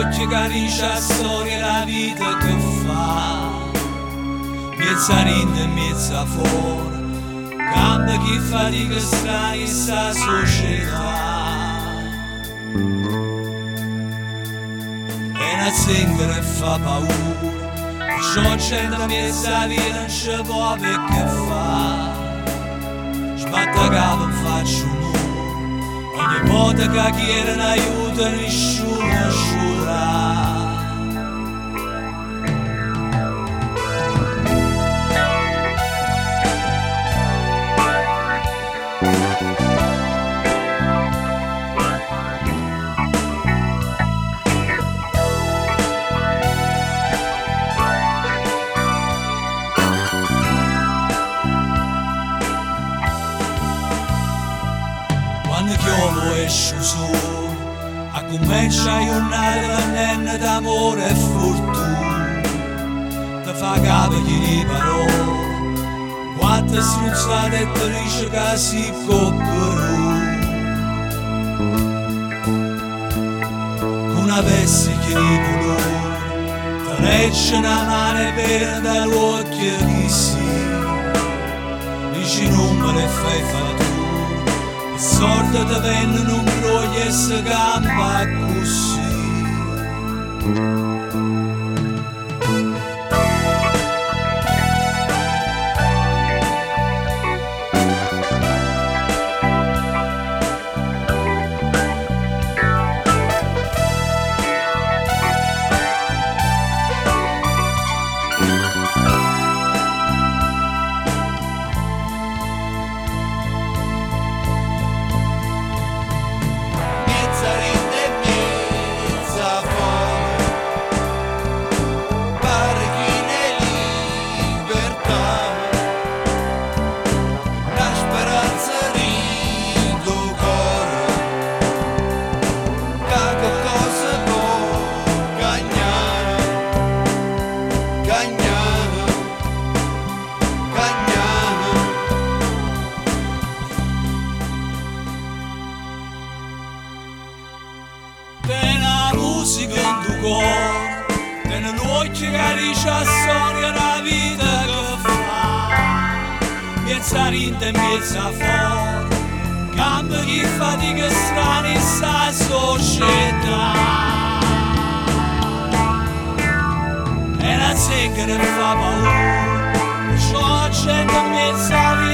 occhi che dice la storia la vita che fa. Mezza rinda e mezza fuori. Cambia chi fatica sta in sta società. E una zingara fa paura. Perciò c'è da mezza vita non ci può perché fa Sbatta capo e faccio Nipota ca chiar în aiută, nici una, șura. Chiovo esce su a comincia a giornata nenna d'amore e fortuna. Ti fa chi ne parole quante struzzate e ti dice che si coccherù una veste che ne pulore ti legge una mano per dall'occhio che si dici non me ne fai fa Σόρτεται δεν νουμπρόγες γάμπα κουσί cuore e nell'occhio che dice la storia la vita che fa. Mezza rinta e mezza fuori cambia chi fatica strana in sta società. E la zecca ne fa paura ciò c'è che mezza vita